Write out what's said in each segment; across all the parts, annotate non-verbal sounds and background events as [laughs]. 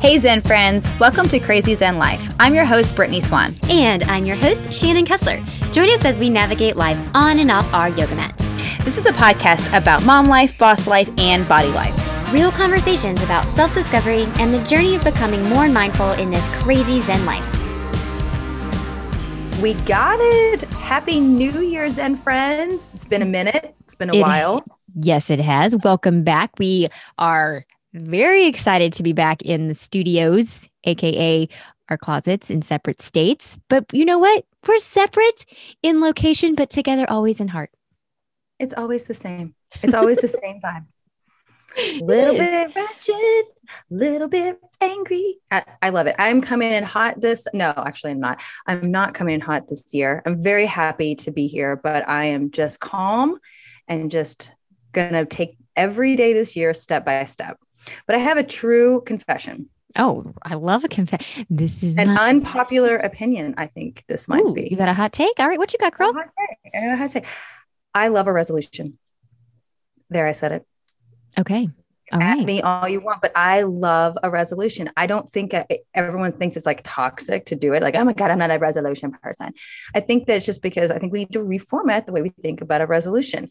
Hey, Zen friends. Welcome to Crazy Zen Life. I'm your host, Brittany Swan. And I'm your host, Shannon Kessler. Join us as we navigate life on and off our yoga mats. This is a podcast about mom life, boss life, and body life. Real conversations about self discovery and the journey of becoming more mindful in this crazy Zen life. We got it. Happy New Year, Zen friends. It's been a minute, it's been a It- while. Yes, it has. Welcome back. We are very excited to be back in the studios, aka our closets in separate states. But you know what? We're separate in location, but together always in heart. It's always the same. It's always the same vibe. [laughs] Little bit ratchet, little bit angry. I, I love it. I'm coming in hot this. No, actually, I'm not. I'm not coming in hot this year. I'm very happy to be here, but I am just calm and just gonna take every day this year step by step. But I have a true confession, Oh, I love a confess. This is an unpopular opinion. I think this might Ooh, be. You got a hot take? All right, what you got, girl? A hot take. I got a hot take. I love a resolution. There, I said it. Okay. All at right. me all you want, but I love a resolution. I don't think everyone thinks it's like toxic to do it. Like, oh my God, I'm not a resolution person. I think that it's just because I think we need to reformat the way we think about a resolution.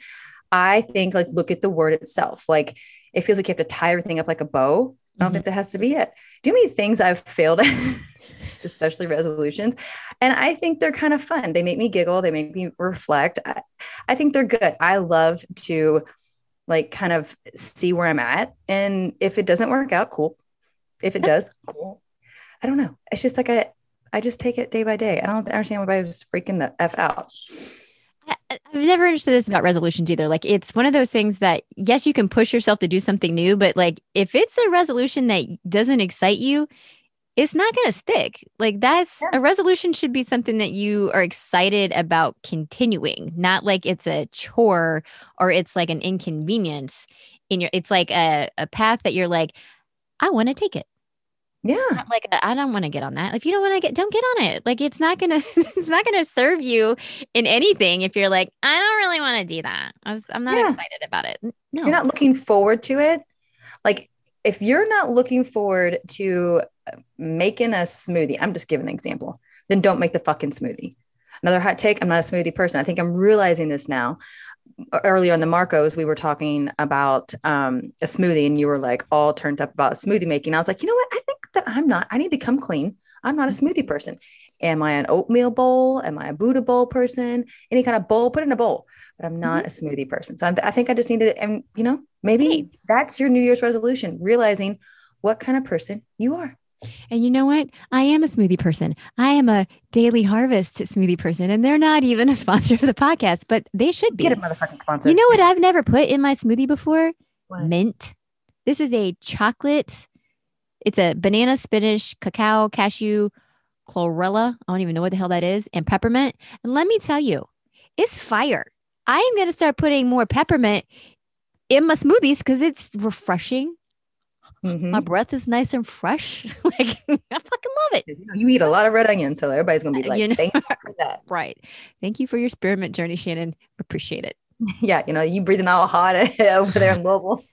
I think like look at the word itself. Like it feels like you have to tie everything up like a bow. I don't Mhm. think that has to be it. Do many things I've failed at, [laughs] especially resolutions. And I think they're kind of fun. They make me giggle, they make me reflect. I, I think they're good. I love to like kind of see where I'm at. And if it doesn't work out, cool. If it does, [laughs] cool. I don't know. It's just like I I just take it day by day. I don't understand why I was freaking the F out. I've never understood this about resolutions either. Like it's one of those things that yes, you can push yourself to do something new, but like if it's a resolution that doesn't excite you, it's not going to stick. Like that's Yeah. a resolution should be something that you are excited about continuing, not like it's a chore or it's like an inconvenience in your it's like a, a path that you're like I want to take it. Yeah. Not like I I don't want to get on that. If you don't want to get, don't get on it. Like it's not gonna, [laughs] it's not gonna serve you in anything. If you're like, I don't really want to do that. I was, I'm not Yeah. excited about it. No, You're not looking forward to it. Like if you're not looking forward to uh, making a smoothie, I'm just giving an example, then don't make the fucking smoothie. Another hot take, I'm not a smoothie person. I think I'm realizing this now. Earlier on the Marcos, we were talking about um, a smoothie, and you were like all turned up about smoothie making. I was like, you know what? I I'm not. I need to come clean. I'm not a smoothie person. Am I an oatmeal bowl? Am I a Buddha bowl person? Any kind of bowl, put it in a bowl. But I'm not mm-hmm. a smoothie person. So I'm, I think I just need to, and you know, maybe Hey. that's your New Year's resolution, realizing what kind of person you are. And you know what? I am a smoothie person. I am a daily harvest smoothie person, and they're not even a [laughs] sponsor of the podcast, but they should be. Get a motherfucking sponsor. You know what I've never put in my smoothie before? What? Mint. This is a chocolate. It's a banana, spinach, cacao, cashew, chlorella. I don't even know what the hell that is, and peppermint. And let me tell you, it's fire. I am going to start putting more peppermint in my smoothies because it's refreshing. Mhm. My breath is nice and fresh. [laughs] like I fucking love it. You eat a lot of red onions, so everybody's gonna be [laughs] like, you know- "Thank you for that." [laughs] Right. Thank you for your experiment journey, Shannon. Appreciate it. [laughs] Yeah, you know, you breathing all hot [laughs] over there in Louisville.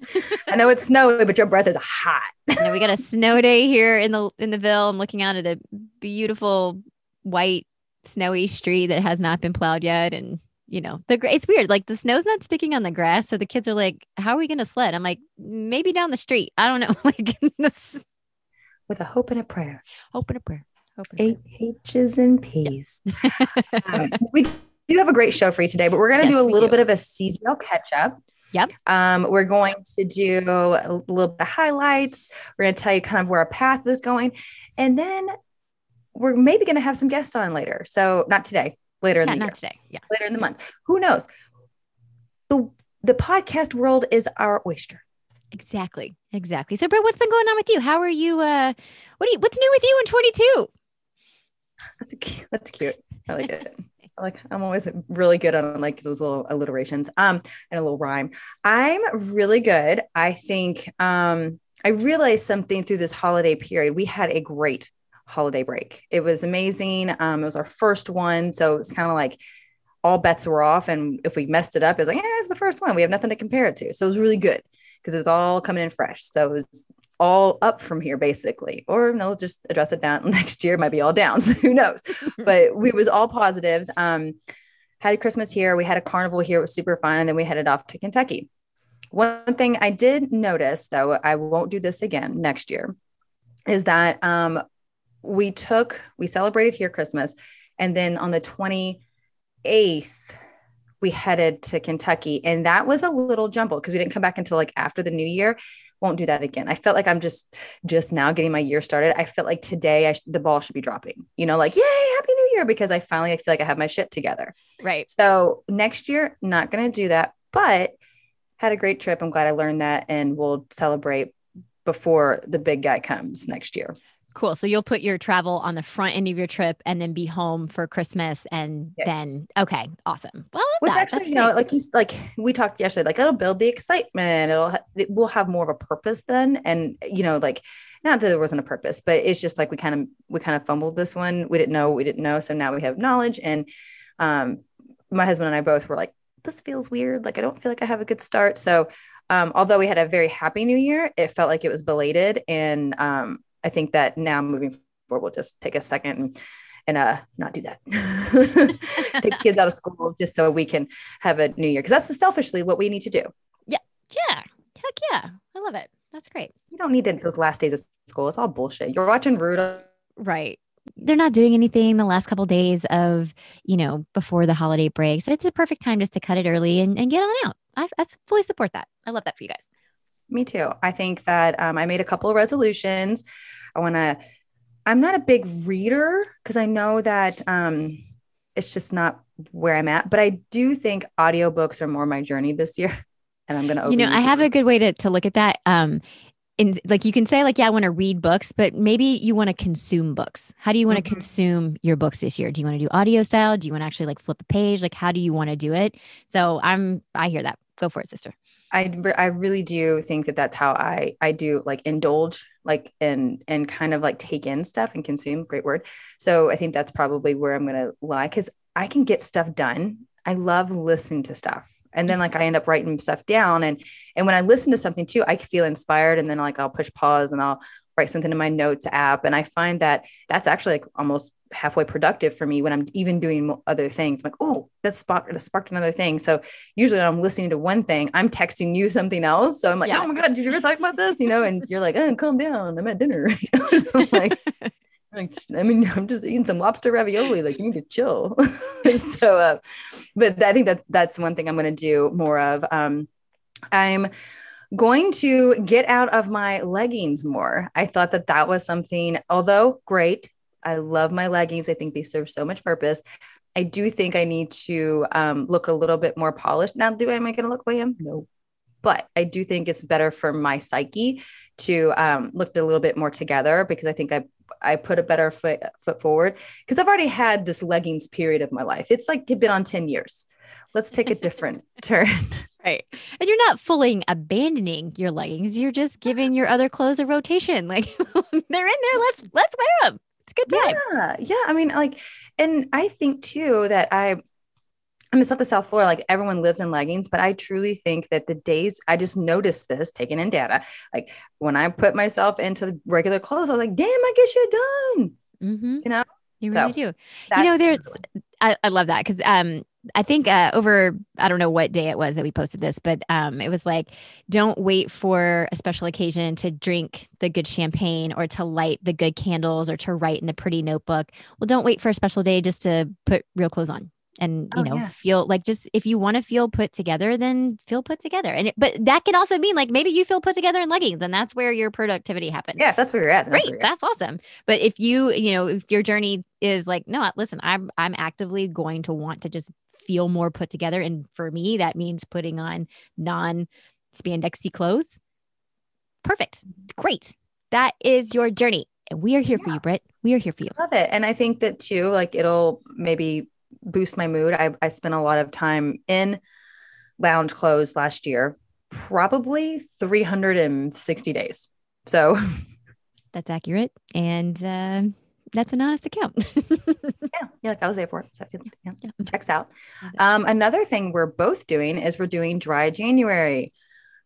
I know it's snowy, but your breath is hot. We got a snow day here in the in the Ville. I'm looking out at a beautiful white snowy street that has not been plowed yet, and you know the it's weird. Like the snow's not sticking on the grass, so the kids are like, "How are we gonna sled?" I'm like, "Maybe down the street." I don't know. [laughs] like this, With a hope and a prayer. hope and a prayer. Hope and a Eight H's and P's. prayer. Um, we do have a great show for you today, but we're going to Yes, do a little do. bit of a seasonal catch up. Yep. Um, we're going to do a little bit of highlights. We're going to tell you kind of where our path is going. And then we're maybe going to have some guests on later. So, not today, later in yeah, the year, not today. Yeah. later in the month. Who knows? The, the podcast world is our oyster. Exactly. Exactly. So, Brett, what's been going on with you? How are you? Uh, what do you? What's new with you in 22? That's a cute. That's cute. I like it. Like I'm always really good on like those little alliterations. Um, and a little rhyme. I'm really good. I think um I realized something through this holiday period. We had a great holiday break. It was amazing. Um, it was our first one. So it's kind of like all bets were off. And if we messed it up, it was like, yeah, it's the first one. We have nothing to compare it to. So it was really good because it was all coming in fresh. So it was all up from here basically. Or no just address it down [laughs] next year. Might be all down so [laughs] who knows? [laughs] But we was all positives um had christmas here. We had a carnival here. It was super fun. And then we headed off to kentucky. One thing i did notice though i won't do this again next year is that um we took we celebrated here christmas. And then on the 28th we headed to kentucky. And that was a little jumbled because we didn't come back until like after the new year won't do that again. I felt like I'm just just now getting my year started. I felt like today I sh- the ball should be dropping. You know, like yay, happy new year because I finally I feel like I have my shit together. Right. So next year, not going to do that, but had a great trip. I'm glad I learned that, and we'll celebrate before the big guy comes next year. Cool. So you'll put your travel on the front end of your trip and then be home for Christmas and Yes. then okay, awesome. Well, Which that. actually, That's you know, great. like you like we talked yesterday, like it'll build the excitement. It'll ha- it will have more of a purpose then, and you know, like not that there wasn't a purpose, but it's just like we kind of we kind of fumbled this one. We didn't know we didn't know, so now we have knowledge. And um, my husband and I both were like, this feels weird. Like I don't feel like I have a good start. So um, although we had a very happy New Year, it felt like it was belated, and um, I think that now moving forward, we'll just take a second and and uh not do that [laughs] take kids out of school just so we can have a new year because that's the selfishly what we need to do yeah, yeah, heck yeah, I love it. That's great. you don't need those last days of school it's all bullshit you're watching Rudolph Right. They're not doing anything the last couple days of, you know, before the holiday break. So it's a perfect time just to cut it early and, and get on out. I, I fully support that. I love that for you guys. me too i think that um, i made a couple of resolutions i want to i'm not a big reader because i know that um it's just not where i'm at but i do think audiobooks are more my journey this year [laughs] and i'm gonna you know, I have a good way to, to look at that. Um, in like you can say like, yeah, I want to read books, but maybe you want to consume books. How do you want to Mhm. consume your books this year? Do you want to do audio style? Do you want to actually like flip a page? Like, how do you want to do it? So I'm, I hear that. Go for it, sister. I I really do think that that's how I I do like indulge like and and kind of like take in stuff and consume great word. So I think that's probably where I'm gonna lie because I can get stuff done. I love listening to stuff. And then like I end up writing stuff down and and when I listen to something too, I feel inspired and then like I'll push pause and I'll write something in my notes app. And I find that that's actually like almost halfway productive for me when I'm even doing other things. I'm like, oh, that sparked, that sparked another thing. So usually when I'm listening to one thing, I'm texting you something else. So I'm like, Yeah. oh my God, did you ever talk about this? You know, and you're like, oh, calm down. I'm at dinner. [laughs] So I'm like, [laughs] like, I mean, I'm just eating some lobster ravioli. Like, you need to chill. [laughs] so, uh, but I think that that's one thing I'm going to do more of. Um, I'm going to get out of my leggings more. I thought that that was something, although great, I love my leggings. I think they serve so much purpose. I do think I need to um, look a little bit more polished. Now, do I am I going to look like am? No. But I do think it's better for my psyche to um, look a little bit more together because I think I I put a better foot foot forward because I've already had this leggings period of my life. It's like it'd been on 10 years. Let's take a different [laughs] turn. Right. And you're not fully abandoning your leggings. You're just giving your other clothes a rotation. Like [laughs] they're in there. Let's let's wear them. It's a good time. Yeah. Yeah. I mean, like, and I think too that I, I mean, it's not the South Florida, like everyone lives in leggings, but I truly think that the days I just noticed this taking in data, like when I put myself into regular clothes, I was like, damn, I guess you're done. Mm-hmm. You know? you So, really do. you know, there's I, I love that because um I think uh, over I don't know what day it was that we posted this, but um it was like don't wait for a special occasion to drink the good champagne or to light the good candles or to write in the pretty notebook. Well, don't wait for a special day just to put real clothes on and you Oh, know yeah. feel like just if you want to feel put together then feel put together and it, but that can also mean like maybe you feel put together in leggings and that's where your productivity happens yeah, that's where you're at. that's great you're at. that's awesome but if you you know if your journey is like no listen i'm i'm actively going to want to just feel more put together. And for me that means putting on non spandexy clothes. Perfect. Great. That is your journey. And we are here for you britt. We are here for you. Love it. And I think that too, like it'll maybe boost my mood. I, I spent a lot of time in lounge clothes last year, probably 360 days. So [laughs] that's accurate. And uh, that's an honest account [laughs] yeah, yeah, like I was there for it. So it, yeah, Yeah. checks out. Um, another thing we're both doing is we're doing dry January.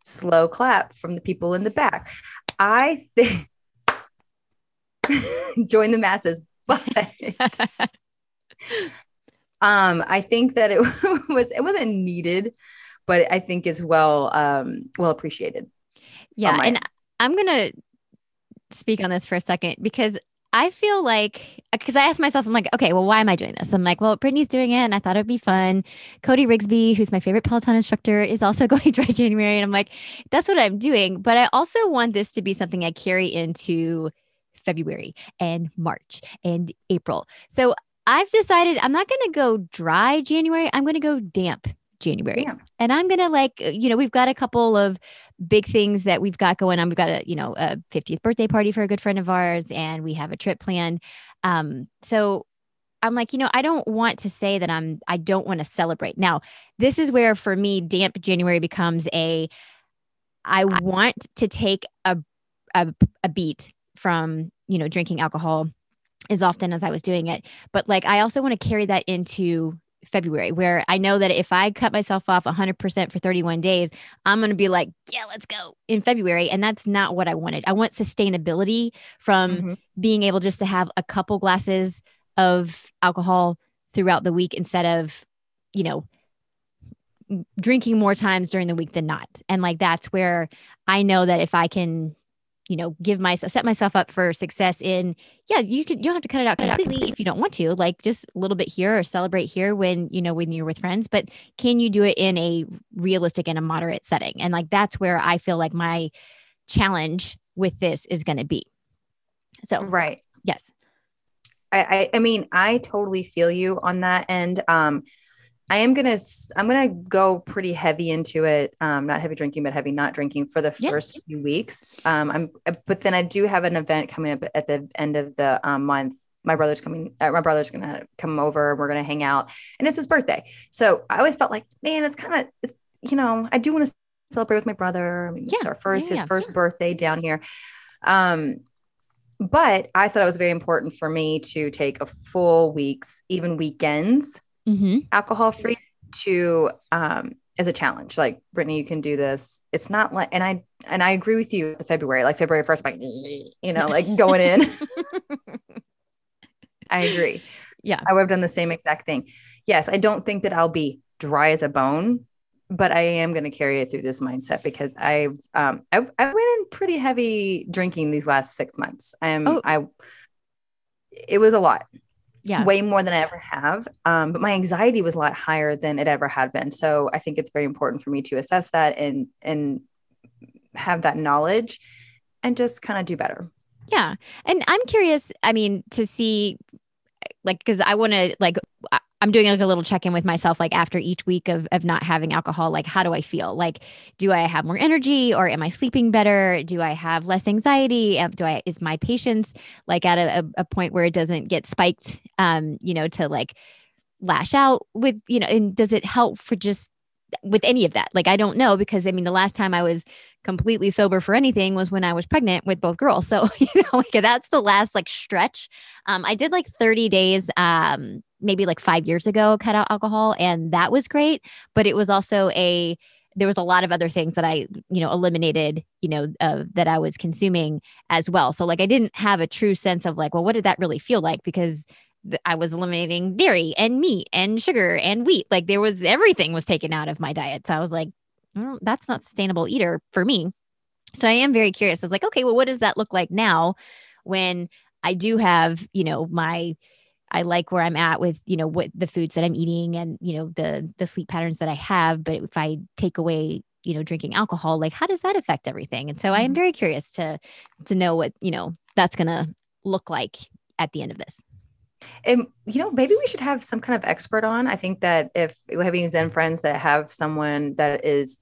Slow clap from the people in the back. I think [laughs] join the masses, but [laughs] um, I think that it was it wasn't needed, but I think is well um well appreciated. Yeah, my and. I'm gonna speak on this for a second because I feel like because I asked myself, I'm like, okay, well, why am I doing this? I'm like, well, Brittany's doing it, and I thought it'd be fun. Cody Rigsby, who's my favorite Peloton instructor, is also [laughs] going dry January, and I'm like, that's what I'm doing. But I also want this to be something I carry into February and March and April. So I've decided I'm not going to go dry January. I'm going to go damp January. Damn. And I'm going to like, uh, you know, we've got a couple of big things that we've got going on. We've got a, you know, a 50th birthday party for a good friend of ours, and we have a trip planned. Um, so I'm like, you know, I don't want to say that I'm, I don't want to celebrate. Now, this is where for me, damp January becomes a, I want to take a, a, a beat from, you know, drinking alcohol as often as I was doing it. But like, I also want to carry that into February, where I know that if I cut myself off 100% for 31 days, I'm going to be like, yeah, let's go in February. And that's not what I wanted. I want sustainability from Mhm. being able just to have a couple glasses of alcohol throughout the week instead of, you know, drinking more times during the week than not. And like that's where I know that if I can, you know, give myself set myself up for success in, yeah, you could you don't have to cut it out completely if you don't want to, like just a little bit here or celebrate here when, you know, when you're with friends, but can you do it in a realistic and a moderate setting? And like that's where I feel like my challenge with this is going to be. So, Right. yes. I, I I mean, I totally feel you on that end. Um, I am gonna I'm gonna go pretty heavy into it. Um, not heavy drinking, but heavy not drinking for the Yeah. first few weeks. Um, I'm but then I do have an event coming up at the end of the um, month. My brother's coming. Uh, my brother's gonna come over. We're gonna hang out, and it's his birthday. So I always felt like, man, it's kind of, you know, I do want to celebrate with my brother. I mean, it's Yeah. our first Yeah, his yeah. first birthday down here. Um, but I thought it was very important for me to take a full weeks, even weekends, Mm-hmm. alcohol free to um as a challenge. Like Brittany, you can do this. It's not like and I and I agree with you the February, like February 1st, like you know, like going in. [laughs] I agree. Yeah. I would have done the same exact thing. Yes, I don't think that I'll be dry as a bone, but I am going to carry it through this mindset because I um I, I went in pretty heavy drinking these last six months. Am Oh. I it was a lot Yeah. way more than I ever have. Um, but my anxiety was a lot higher than it ever had been. So I think it's very important for me to assess that and and have that knowledge and just kind of do better. Yeah. And I'm curious, I mean, to see like cuz I want to like I'm doing like a little check-in with myself like after each week of of not having alcohol, like how do I feel? Like do I have more energy or am I sleeping better? Do I have less anxiety? Do I is my patience like at a, a point where it doesn't get spiked um, you know, to like lash out with, you know, and does it help for just with any of that? Like I don't know because I mean the last time I was completely sober for anything was when I was pregnant with both girls. So, [laughs] you know, like that's the last like stretch. Um, I did like 30 days, um, maybe like five years ago, cut out alcohol, and that was great. But it was also a there was a lot of other things that I, you know, eliminated, you know, uh, that I was consuming as well. So like I didn't have a true sense of like, well, what did that really feel like? Because I was eliminating dairy and meat and sugar and wheat. Like there was everything was taken out of my diet. So I was like, well, that's not sustainable either for me. So I am very curious. I was like, okay, well, what does that look like now when I do have, you know, my I like where I'm at with, you know, what the foods that I'm eating and, you know, the the sleep patterns that I have. But if I take away, you know, drinking alcohol, like how does that affect everything? And so I am Mhm. very curious to to know what, you know, that's gonna look like at the end of this. And you know, maybe we should have some kind of expert on. I think that if having Zen friends that have someone that is,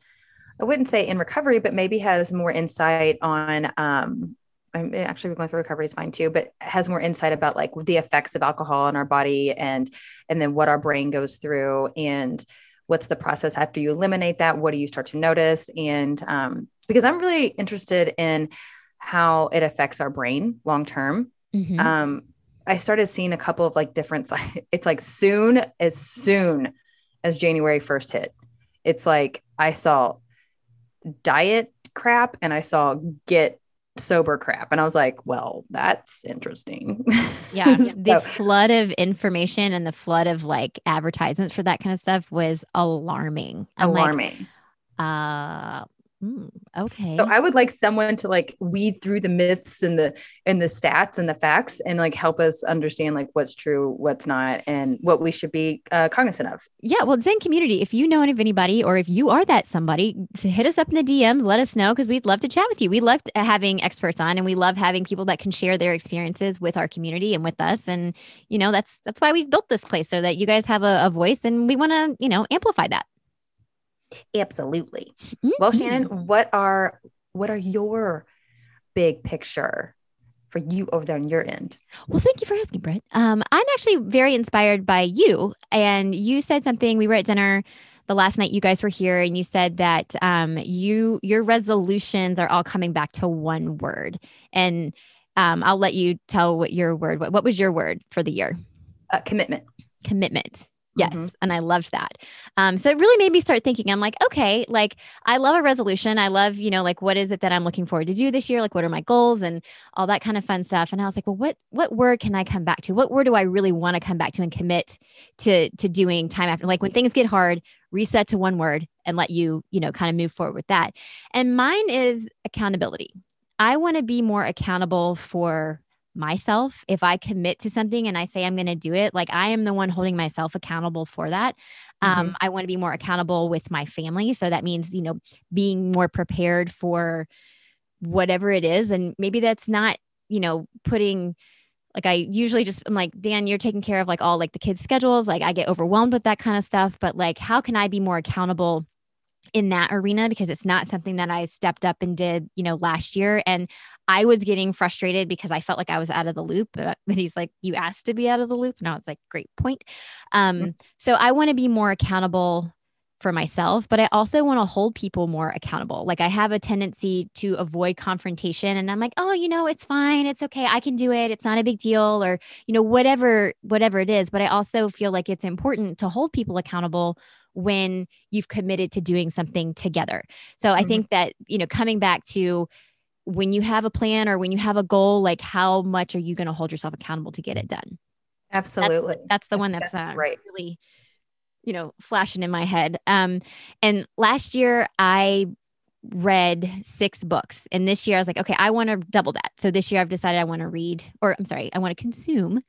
I wouldn't say in recovery, but maybe has more insight on um I'm actually going through recovery is fine too, but has more insight about like the effects of alcohol on our body and and then what our brain goes through and what's the process after you eliminate that? What do you start to notice? And um, because I'm really interested in how it affects our brain long term Mhm. um i started seeing a couple of like different [laughs] it's like soon as soon as january 1st hit it's like i saw diet crap and i saw get sober crap. And I was like, well, that's interesting. [laughs] Yeah. The flood of information and the flood of like advertisements for that kind of stuff was alarming. I'm like, alarming. uh, mm, okay. So I would like someone to like weed through the myths and the and the stats and the facts and like help us understand like what's true, what's not, and what we should be uh, cognizant of. yeah. Well, Zen community, if you know of anybody or if you are that somebody, hit us up in the DMs, let us know because we'd love to chat with you. We love having experts on and we love having people that can share their experiences with our community and with us. And, you know, that's that's why we've built this place so that you guys have a, a voice and we want to, you know, amplify that. Absolutely. Well, Mhm. Shannon, what are what are your big picture for you over there on your end? Well, thank you for asking, Brett. Um, I'm actually very inspired by you. And you said something. We were at dinner the last night you guys were here, and you said that um, you your resolutions are all coming back to one word. And um, I'll let you tell what your word. What, what was your word for the year? Uh, commitment. Commitment. Yes, Mhm. and I loved that. Um, so it really made me start thinking. I'm like, okay, like I love a resolution. I love, you know, like what is it that I'm looking forward to do this year? Like, what are my goals and all that kind of fun stuff. And I was like, well, what what word can I come back to? What word do I really want to come back to and commit to to doing time after? Like when things get hard, reset to one word and let you, you know, kind of move forward with that. And mine is accountability. I want to be more accountable for myself if i commit to something and i say i'm going to do it like i am the one holding myself accountable for that. Um, i want to be more accountable with my family so that means you know being more prepared for whatever it is and maybe that's not you know putting like i usually just i'm like dan you're taking care of like all like the kids schedules like i get overwhelmed with that kind of stuff but like how can i be more accountable in that arena because it's not something that I stepped up and did, you know, last year. And I was getting frustrated because I felt like I was out of the loop. But, [laughs] but he's like, you asked to be out of the loop. And I was like, great point. Um, So I want to be more accountable for myself, but I also want to hold people more accountable. Like I have a tendency to avoid confrontation and I'm like, oh, you know, it's fine. It's okay. I can do it. It's not a big deal or, you know, whatever, whatever it is. But I also feel like it's important to hold people accountable when you've committed to doing something together. So I Mhm. think that, you know, coming back to when you have a plan or when you have a goal, like how much are you going to hold yourself accountable to get it done? Absolutely. That's the one that's, That's uh, right. really, you know, flashing in my head. Um, and last year I read six books, and this year I was like, okay, I want to double that. So this year I've decided I want to read, or I'm sorry, I want to consume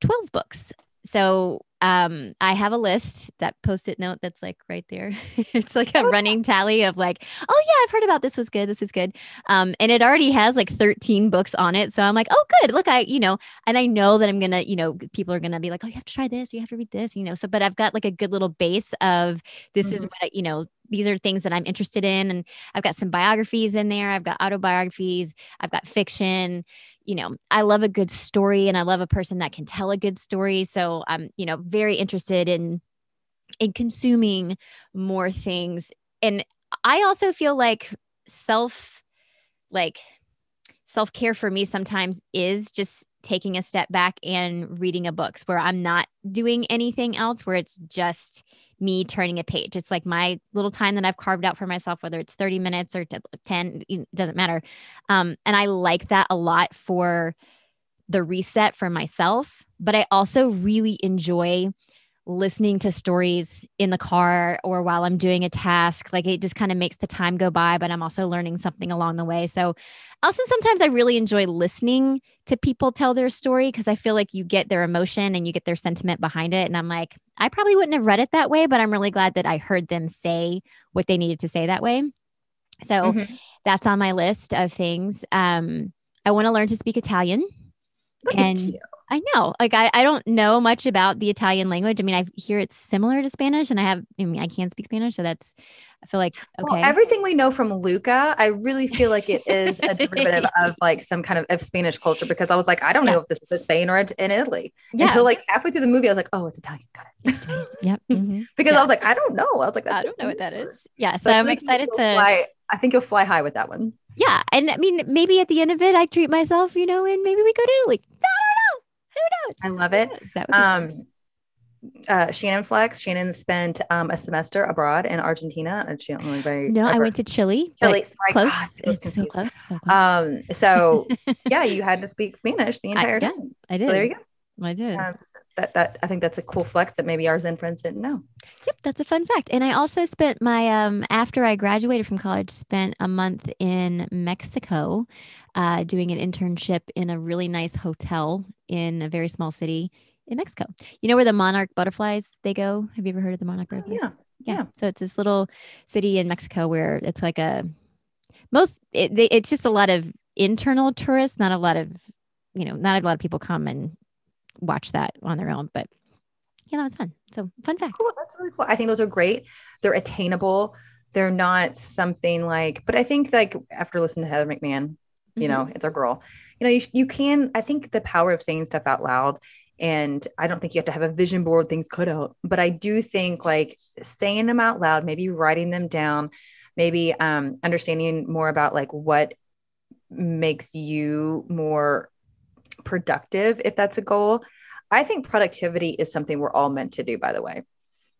twelve books. So um, I have a list, that post-it note that's like right there. [laughs] it's like a running tally of like, oh yeah, I've heard about this was good, this is good. Um, and it already has like 13 books on it. So I'm like, oh good, look, I, you know, and I know that I'm gonna, you know, people are gonna be like, oh, you have to try this, you have to read this, you know. So, but I've got like a good little base of this is Mhm. what I, you know, these are things that I'm interested in, and I've got some biographies in there. I've got autobiographies. I've got fiction. You know, I love a good story, and I love a person that can tell a good story. So I'm, you know, very interested in in consuming more things, and I also feel like self, like self care for me sometimes is just taking a step back and reading a books where I'm not doing anything else, where it's just me turning a page. It's like my little time that I've carved out for myself, whether it's 30 minutes or 10, it doesn't matter. Um, and I like that a lot for the reset for myself. But I also really enjoy listening to stories in the car or while I'm doing a task. Like it just kind of makes the time go by, but I'm also learning something along the way. So also sometimes I really enjoy listening to people tell their story because I feel like you get their emotion and you get their sentiment behind it. And I'm like, I probably wouldn't have read it that way, but I'm really glad that I heard them say what they needed to say that way. So Mhm. that's on my list of things. Um, I want to learn to speak Italian. Look and-. I know. Like I, I don't know much about the Italian language. I mean, I hear it's similar to Spanish and I have I mean I can't speak Spanish, so that's I feel like okay. Well, everything we know from Luca, I really feel like it is a [laughs] derivative of like some kind of, of Spanish culture because I was like, I don't Yeah. know if this is in Spain or it's in Italy. yeah. Until like halfway through the movie, I was like, oh, it's Italian. Got it. it's Italian. [laughs] Yep. mhm. [laughs] Because Yeah. I was like, I don't know. I was like, I don't know what that is. Yeah. So I I'm excited to Fly, I think you'll fly high with that one. Yeah. And I mean maybe at the end of it I treat myself, you know, and maybe we go to Italy. I don't know. Who knows? I love it. That would be. Um, uh, Shannon Flex. Shannon spent um, a semester abroad in Argentina, and she know anybody. No, I went to Chile. Chile. Sorry, Close. God, It's so close. So close. Um, so [laughs] yeah, you had to speak Spanish the I- entire yeah, time. I did. So there you go. I did. Um, that that I think that's a cool flex that maybe our Zen friends didn't know. Yep, that's a fun fact. And I also spent my um after I graduated from college, spent a month in Mexico, uh, doing an internship in a really nice hotel in a very small city in Mexico. You know where the monarch butterflies they go? Have you ever heard of the monarch butterflies? Yeah, yeah. yeah. So it's this little city in Mexico where it's like a most it, they, it's just a lot of internal tourists, not a lot of you know, not a lot of people come and watch that on their own, but yeah, that was fun. So fun That's fact. cool. That's really cool. I think those are great. They're attainable. They're not something like, but I think like after listening to Heather McMahan, you know, it's our girl. You know, you, you can, I think the power of saying stuff out loud. And I don't think you have to have a vision board, things cut out, but I do think like saying them out loud, maybe writing them down, maybe um, understanding more about like what makes you more productive, if that's a goal. I think productivity is something we're all meant to do, by the way.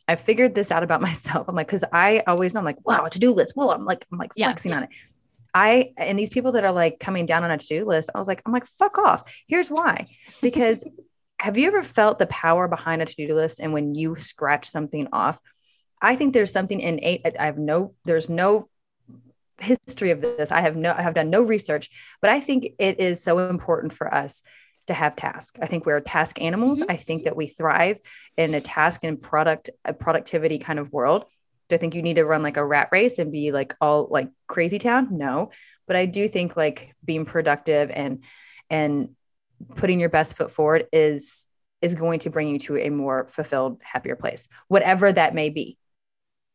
I figured this out about [laughs] myself. I'm like, because I always know I'm like, wow, to-do list. Whoa, I'm like, I'm like Yeah, flexing on it. I and these people that are like coming down on a to-do list, I was like, I'm like, fuck off. Here's why. Because [laughs] have you ever felt the power behind a to-do list and when you scratch something off? I think there's something innate. I have no, there's no history of this. I have no, I have done no research, but I think it is so important for us to have tasks. I think we're task animals. Mhm. I think that we thrive in a task and product, a productivity kind of world. Do I think you need to run like a rat race and be like all like crazy town? No, but I do think like being productive and and putting your best foot forward is is going to bring you to a more fulfilled, happier place, whatever that may be.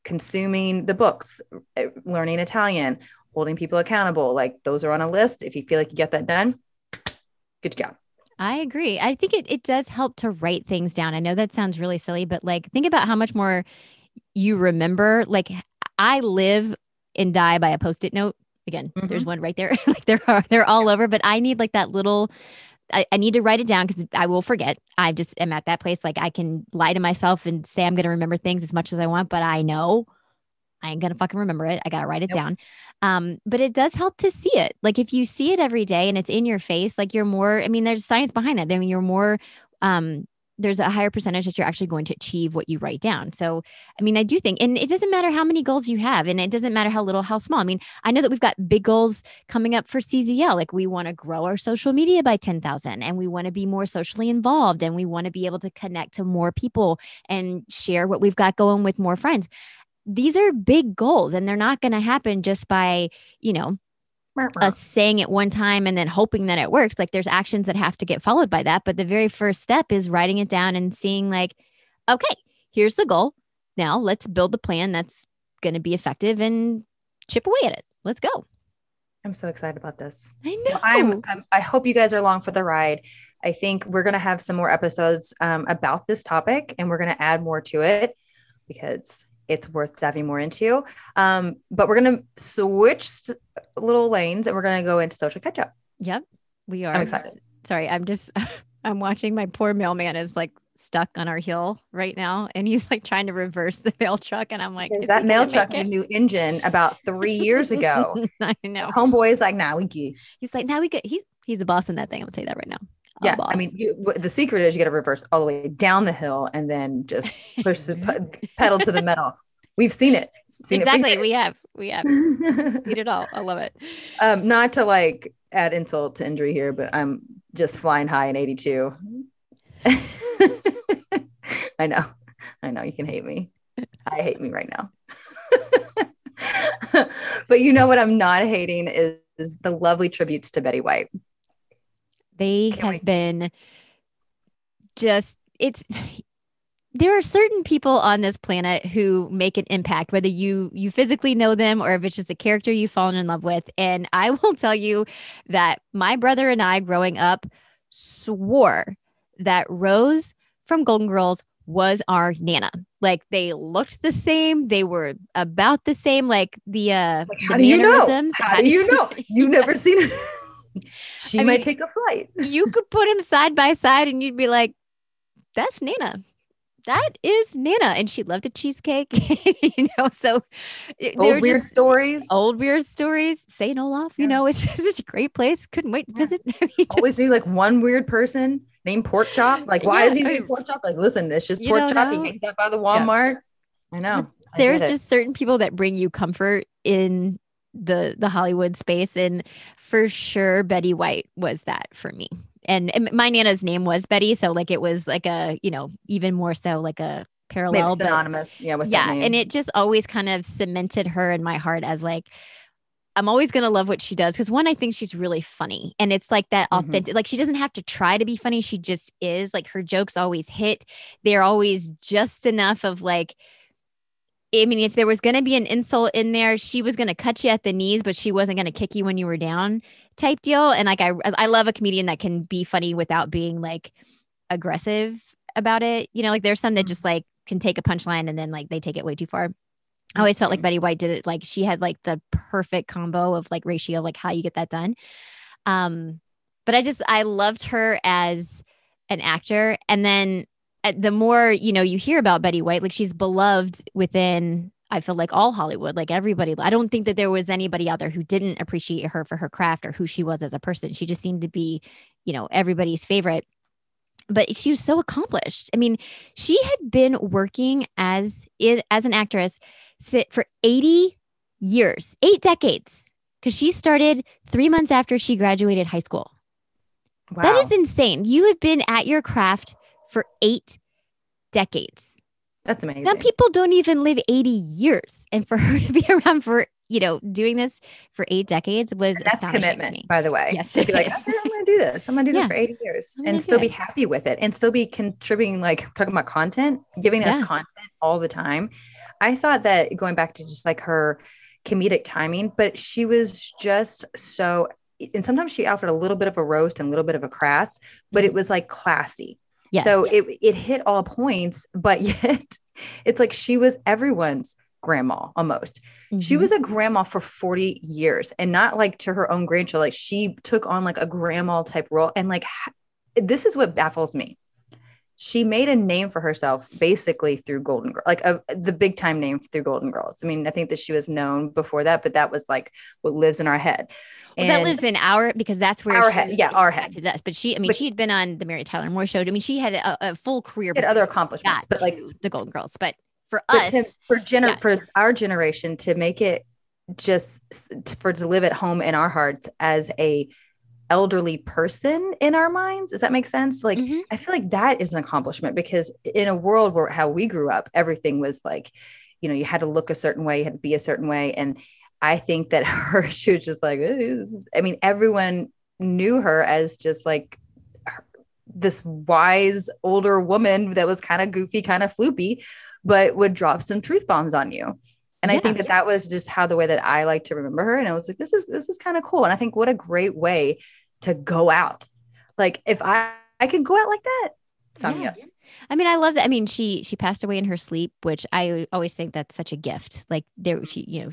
Consuming the books, uh, learning Italian, holding people accountable, like those are on a list. If you feel like you get that done, good job. I agree. I think it, it does help to write things down. I know that sounds really silly, but like think about how much more you remember. Like I live and die by a post-it note. Again, there's one right there. [laughs] like there are they're all over, but I need like that little I, I need to write it down because I will forget. I just am at that place. Like I can lie to myself and say I'm gonna remember things as much as I want, but I know I ain't gonna fucking remember it. I gotta write it Nope. down. Um, but it does help to see it. Like if you see it every day and it's in your face, like you're more, I mean, there's science behind that. I mean, you're more um there's a higher percentage that you're actually going to achieve what you write down. So, I mean, I do think, and it doesn't matter how many goals you have, and it doesn't matter how little, how small. I mean, I know that we've got big goals coming up for CZL. Like, we want to grow our social media by 10,000, and we want to be more socially involved, and we want to be able to connect to more people and share what we've got going with more friends. These are big goals, and they're not going to happen just by, you know, us saying it one time and then hoping that it works. Like there's actions that have to get followed by that. But the very first step is writing it down and seeing, like, okay, here's the goal. Now let's build the plan that's going to be effective and chip away at it. Let's go. I'm so excited about this. I know. I'm, I'm I hope you guys are along for the ride. I think we're gonna have some more episodes um, about this topic, and we're gonna add more to it because it's worth diving more into. Um, but we're gonna switch little lanes, and we're gonna go into social catch up. Yep. We are. I'm excited. Sorry. I'm just, [laughs] I'm watching my poor mailman is like stuck on our hill right now. And he's like trying to reverse the [laughs] mail truck. And I'm like, "Is that mail truck a new engine about three years ago. [laughs] I know. Homeboy's like, nah, we. He's like, now we get, he's, he's the boss in that thing. I'm gonna tell you that right now. Yeah, I mean, you, the secret is you got to reverse all the way down the hill and then just push the [laughs] pe- pedal to the metal. We've seen it. Seen exactly. for We have, we have seen it all. I love it. [laughs] um, not to like add insult to injury here, but I'm just flying high in 82. [laughs] I know. I know you can hate me. I hate me right now. but you know what I'm not hating is, is the lovely tributes to Betty White. They Can't have wait. been just, it's, there are certain people on this planet who make an impact whether you you physically know them or if it's just a character you've fallen in love with and i will [laughs] tell you that my brother and i growing up swore that rose from golden girls was our nana like they looked the same they were about the same like the uh Like, the how do you know? How do you know? [laughs] You've never seen her. [laughs] She I might mean, take a flight. [laughs] you could put them side by side and you'd be like that's nana that is Nana, and she loved a cheesecake. [laughs] you know, so eh, they Old weird just stories. old weird stories. St. Olaf, you know, it's such a great place. Couldn't wait to Yeah. visit. I mean, oh, Always just- like one weird person named Pork Chop. Like, why Yeah, does he I name mean, Pork Chop? Like, listen, it's just Pork Chop. know. He hangs out by the Walmart. I know. There's just certain people that bring you comfort in the the Hollywood space, and for sure, Betty White was that for me. And, and my nana's name was Betty, so like it was like a you know even more so like a parallel. But synonymous. Yeah, with yeah, name. and it just always kind of cemented her in my heart as like I'm always gonna love what she does because one, I think she's really funny, and it's like that Mhm. authentic. Like she doesn't have to try to be funny; she just is. Like her jokes always hit. They're always just enough of like. I mean, if there was going to be an insult in there, she was going to cut you at the knees, but she wasn't going to kick you when you were down, type deal. And like, I I love a comedian that can be funny without being like aggressive about it. You know, like there's some that Mhm. just like can take a punchline and then like they take it way too far. I always felt like. Betty White did it like she had like the perfect combo of like ratio, like how you get that done. Um, but I just I loved her as an actor, and then Uh, the more you know you hear about Betty White, like she's beloved within. I feel like all Hollywood, like everybody. I don't think that there was anybody out there who didn't appreciate her for her craft or who she was as a person. She just seemed to be, you know, everybody's favorite. But she was so accomplished. I mean, she had been working as as an actress sit for 80 years, eight decades, because she started three months after she graduated high school. wow. That is insane. You have been at your craft for eight decades. That's amazing. Some people don't even live 80 years. And for [laughs] her to be around for, you know, doing this for eight decades was And that's astonishing to commitment, me. by the way. Yes, to be like, okay, I'm going to do this. I'm going to do this for 80 years and still be it. happy with it and still be contributing, like talking about content, giving Yeah. us content all the time. I thought that going back to just like her comedic timing, but she was just so, and sometimes she offered a little bit of a roast and a little bit of a crass, but it mm-hmm. was like classy. Yes. So it it hit all points, but [laughs] yet it's like she was everyone's grandma almost. She Mhm. was a grandma for 40 years and not like to her own grandchild. Like she took on like a grandma type role. And like this is what baffles me. She made a name for herself basically through Golden Girl, like a, the big time name through Golden Girls. I mean, I think that she was known before that, but that was like what lives in our head. Well, that lives in our because that's where Our head, yeah, our head. to us. But she, I mean, But- she had been on the Mary Tyler Moore show. I mean, she had a, a full career. had other accomplishments, but like the Golden Girls. But for but us, to, for gener- yeah. for our generation to make it just s- t- for to live at home in our hearts as a elderly person in our minds does that make sense like Mhm. i feel like that is an accomplishment because in a world where how we grew up everything was like you know you had to look a certain way you had to be a certain way and i think that [laughs] her she was just like i mean everyone knew her as just like her- this wise older woman that was kind of goofy kind of floopy but would drop some truth bombs on you and I think that that was just how the way that I like to remember her. And I was like, this is this is kind of cool. And I think what a great way to go out. Like if I I can go out like that, Sonia. Yeah. I mean, I love that. I mean, she she passed away in her sleep, which I always think that's such a gift. Like there, mm-hmm. she you know,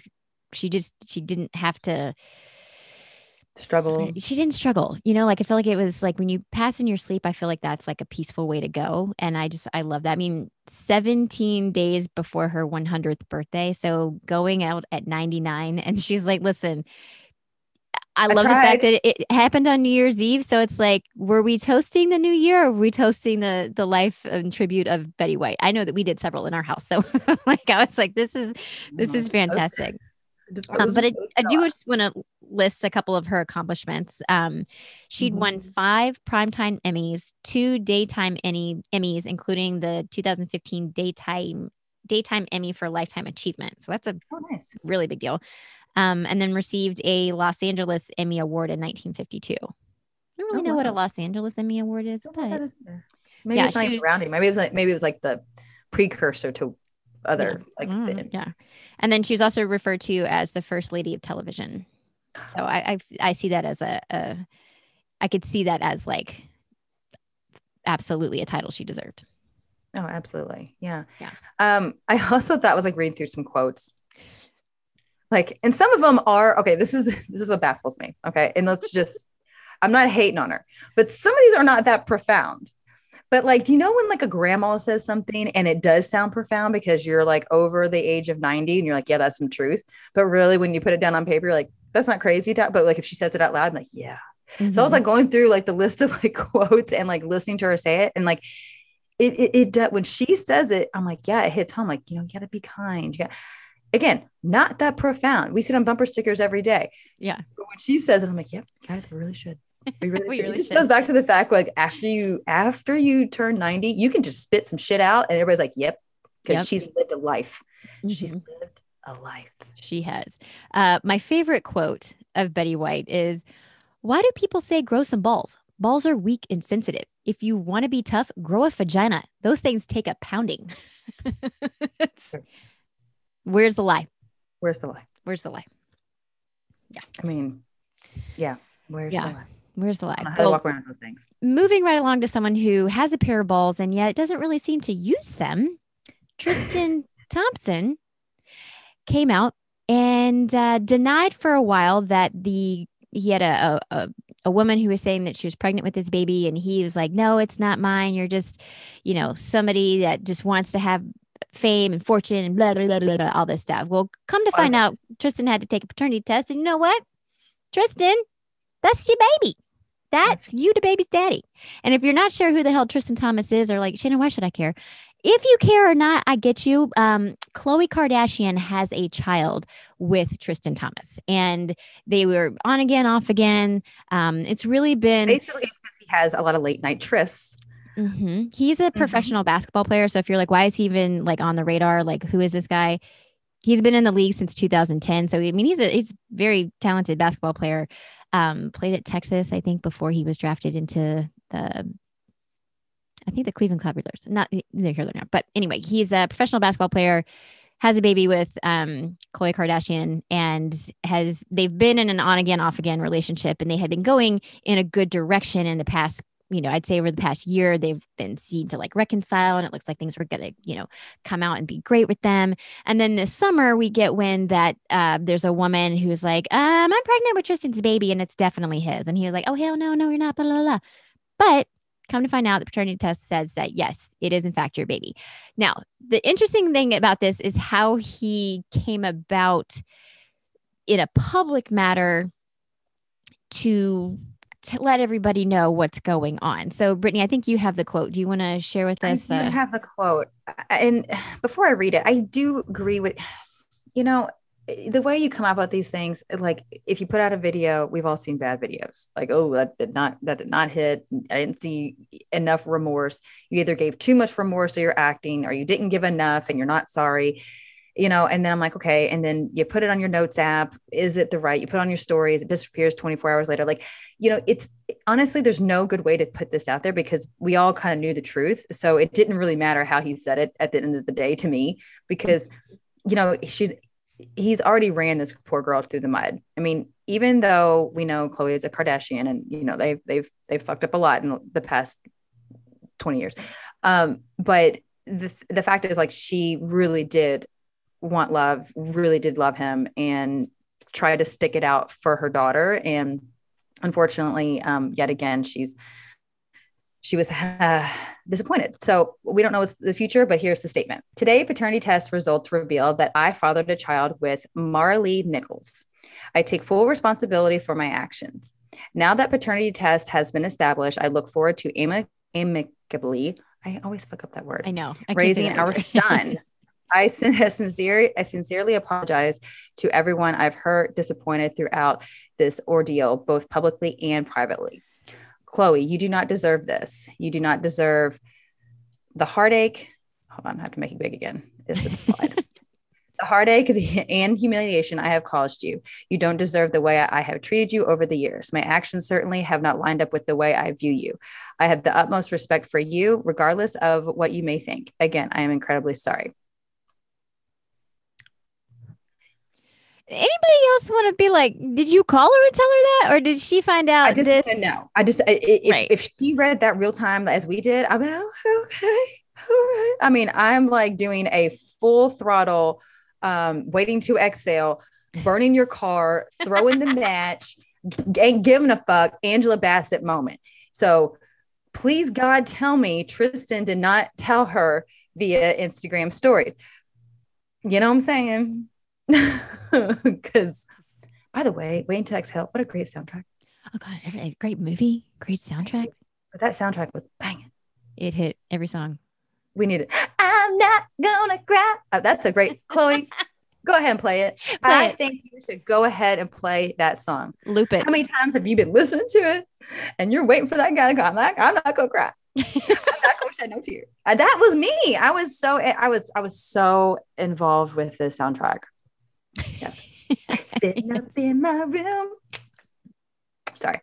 she just she didn't have to. Struggle. She didn't struggle. You know, like I feel like it was like when you pass in your sleep, I feel like that's like a peaceful way to go. And I just I love that. I mean, 17 days before her 100th birthday, so going out at 99, and she's like, "Listen." I I love the fact that it happened on New Year's Eve. So it's like, were we toasting the new year or were we toasting the the life and tribute of Betty White? I know that we did several in our house. So [laughs] like I was like, this is this Oh, is fantastic. Um, but I, I do just want to list a couple of her accomplishments. Um, she'd won Mhm. five primetime Emmys, two daytime Emmy, Emmys, including the 2015 daytime daytime Emmy for lifetime achievement. So that's a Oh, nice. really big deal. Um, and then received a Los Angeles Emmy Award in 1952. I don't really Oh, know what a. Los Angeles Emmy Award is, Don't know what but that is either. Maybe Yeah, it's not was- rounding. Maybe it was like maybe it was like the precursor to other like Mm, the, yeah. And then she was also referred to as the first lady of television. So I I, I see that as a, a I could see that as like absolutely a title she deserved. Oh, absolutely. Yeah. Yeah. Um, I [laughs] also thought was like reading through some quotes. Like, and some of them are okay. This is [laughs] this is what baffles me. Okay. And let's just I'm not hating on her, but some of these are not that profound. But like, do you know when like a grandma says something and it does sound profound because you're like over the age of 90 and you're like, yeah, that's some truth. But really, when you put it down on paper, you're like, that's not crazy. But like, if she says it out loud, I'm like, yeah. Mm-hmm. So I was like going through like the list of like [laughs] quotes and like listening to her say it. And like, it, it, it, when she says it, I'm like, yeah, it hits home. Like, you know, you got to be kind. Got, again, not that profound. We see it on bumper stickers every day. Yeah. But when she says it, I'm like, yep, guys, we really should. We really, [laughs] We really it just should. goes back to the fact like after you after you turn 90, you can just spit some shit out and everybody's like, yep, because Yep. she's lived a life. She's Mhm. lived a life. She has. Uh, my favorite quote of Betty White is Why do people say grow some balls? Balls are weak and sensitive. If you want to be tough, grow a vagina. Those things take a pounding. [laughs] Where's the lie? Where's the lie? Where's the lie? Yeah. I mean, yeah. Where's Yeah. the lie? Where's the I lie? how Well, walk around those things. moving right along to someone who has a pair of balls and yet doesn't really seem to use them, Tristan [laughs] Thompson came out and uh, denied for a while that the he had a, a a woman who was saying that she was pregnant with his baby, and he was like, "No, it's not mine. You're just, you know, somebody that just wants to have fame and fortune and blah blah blah blah, blah all this stuff." Well, come to find out. Tristan had to take a paternity test, and you know what, Tristan, that's your baby. That's you, to baby's daddy. And if you're not sure who the hell Tristan Thompson is, or like Shannon, why should I care? If you care or not, I get you. Um, Khloe Kardashian has a child with Tristan Thompson, and they were on again, off again. Um, it's really been Basically, because he has a lot of late night trysts. Mhm. He's a professional basketball player. So if you're like, why is he even like on the radar? Like, who is this guy? He's been in the league since 2010. So I mean, he's a he's a very talented basketball player. Um, played at Texas, I think, before he was drafted into the. I think the Cleveland Cavaliers. Not neither here there. But anyway, he's a professional basketball player. Has a baby with um, Khloe Kardashian, and has they've been in an on again, off again relationship, and they had been going in a good direction in the past you know, I'd say over the past year, they've been seen to like reconcile and it looks like things were going to, you know, come out and be great with them. And then this summer, we get wind that uh, there's a woman who's like, um, I'm pregnant with Tristan's baby and it's definitely his. And he was like, oh, hell no, no, you're not, blah, blah, blah. But come to find out, the paternity test says that yes, it is in fact your baby. Now, the interesting thing about this is how he came about in a public matter to to let everybody know what's going on. So, Brittany, I think you have the quote. Do you want to share with us? I uh, have the quote. And before I read it, I do agree with, you know, the way you come up with these things, like if you put out a video, we've all seen bad videos. Like, oh, that did not that did not hit. I didn't see enough remorse. You either gave too much remorse or you're acting, or you didn't give enough and you're not sorry. You know, and then I'm like, okay. And then you put it on your notes app. Is it the right? You put on your stories, it disappears 24 hours later. Like, you know, it's honestly, there's no good way to put this out there because we all kind of knew the truth. So it didn't really matter how he said it at the end of the day to me, because, you know, she's, he's already ran this poor girl through the mud. I mean, even though we know Khloe is a Kardashian and, you know, they've, they've, they've fucked up a lot in the past 20 years. Um, but the, the fact is like, she really did want love, really did love him and try to stick it out for her daughter. And, unfortunately, um, yet again, she's she was uh, disappointed. So we don't know what's the future, but here's the statement. Today, paternity test results reveal that I fathered a child with Maralee Nichols. I take full responsibility for my actions. Now that paternity test has been established, I look forward to amic- amicably. I always fuck up that word I know. I raising our [laughs] son. I, sin- [laughs] I sincerely, I sincerely apologize to everyone I've hurt, disappointed throughout this ordeal, both publicly and privately. Khloe, you do not deserve this. You do not deserve the heartache. Hold on, I have to make it big again. It's a slide. [laughs] the heartache and humiliation I have caused you. You don't deserve the way I have treated you over the years. My actions certainly have not lined up with the way I view you. I have the utmost respect for you, regardless of what you may think. Again, I am incredibly sorry. Anybody else want to be like, did you call her and tell her that? Or did she find out I just this? want to know. I just, I- if, Right. if she read that real time as we did, I'm like, oh, okay. [laughs] All right. I mean, I'm like doing a full throttle, um, waiting to exhale, burning your car, throwing the match, ain't giving a fuck, Angela Bassett moment. So please God tell me Tristan did not tell her via Instagram stories. You know what I'm saying? [laughs] Because, by the way, Waiting to Exhale, what a great soundtrack. Oh god, every- great movie, great soundtrack. But that soundtrack was banging. It hit every song. We need it. I'm not gonna cry. Oh, that's a great [laughs] Chloe. go ahead and play it. Play I it. think you should go ahead and play that song. Loop it. How many times have you been listening to it and you're waiting for that guy to come? I'm like, I'm not gonna cry. [laughs] I'm not gonna shed no tears. Uh, that was me. I was so I was I was so involved with the soundtrack. Yes. [laughs] Sitting up in my room. Sorry.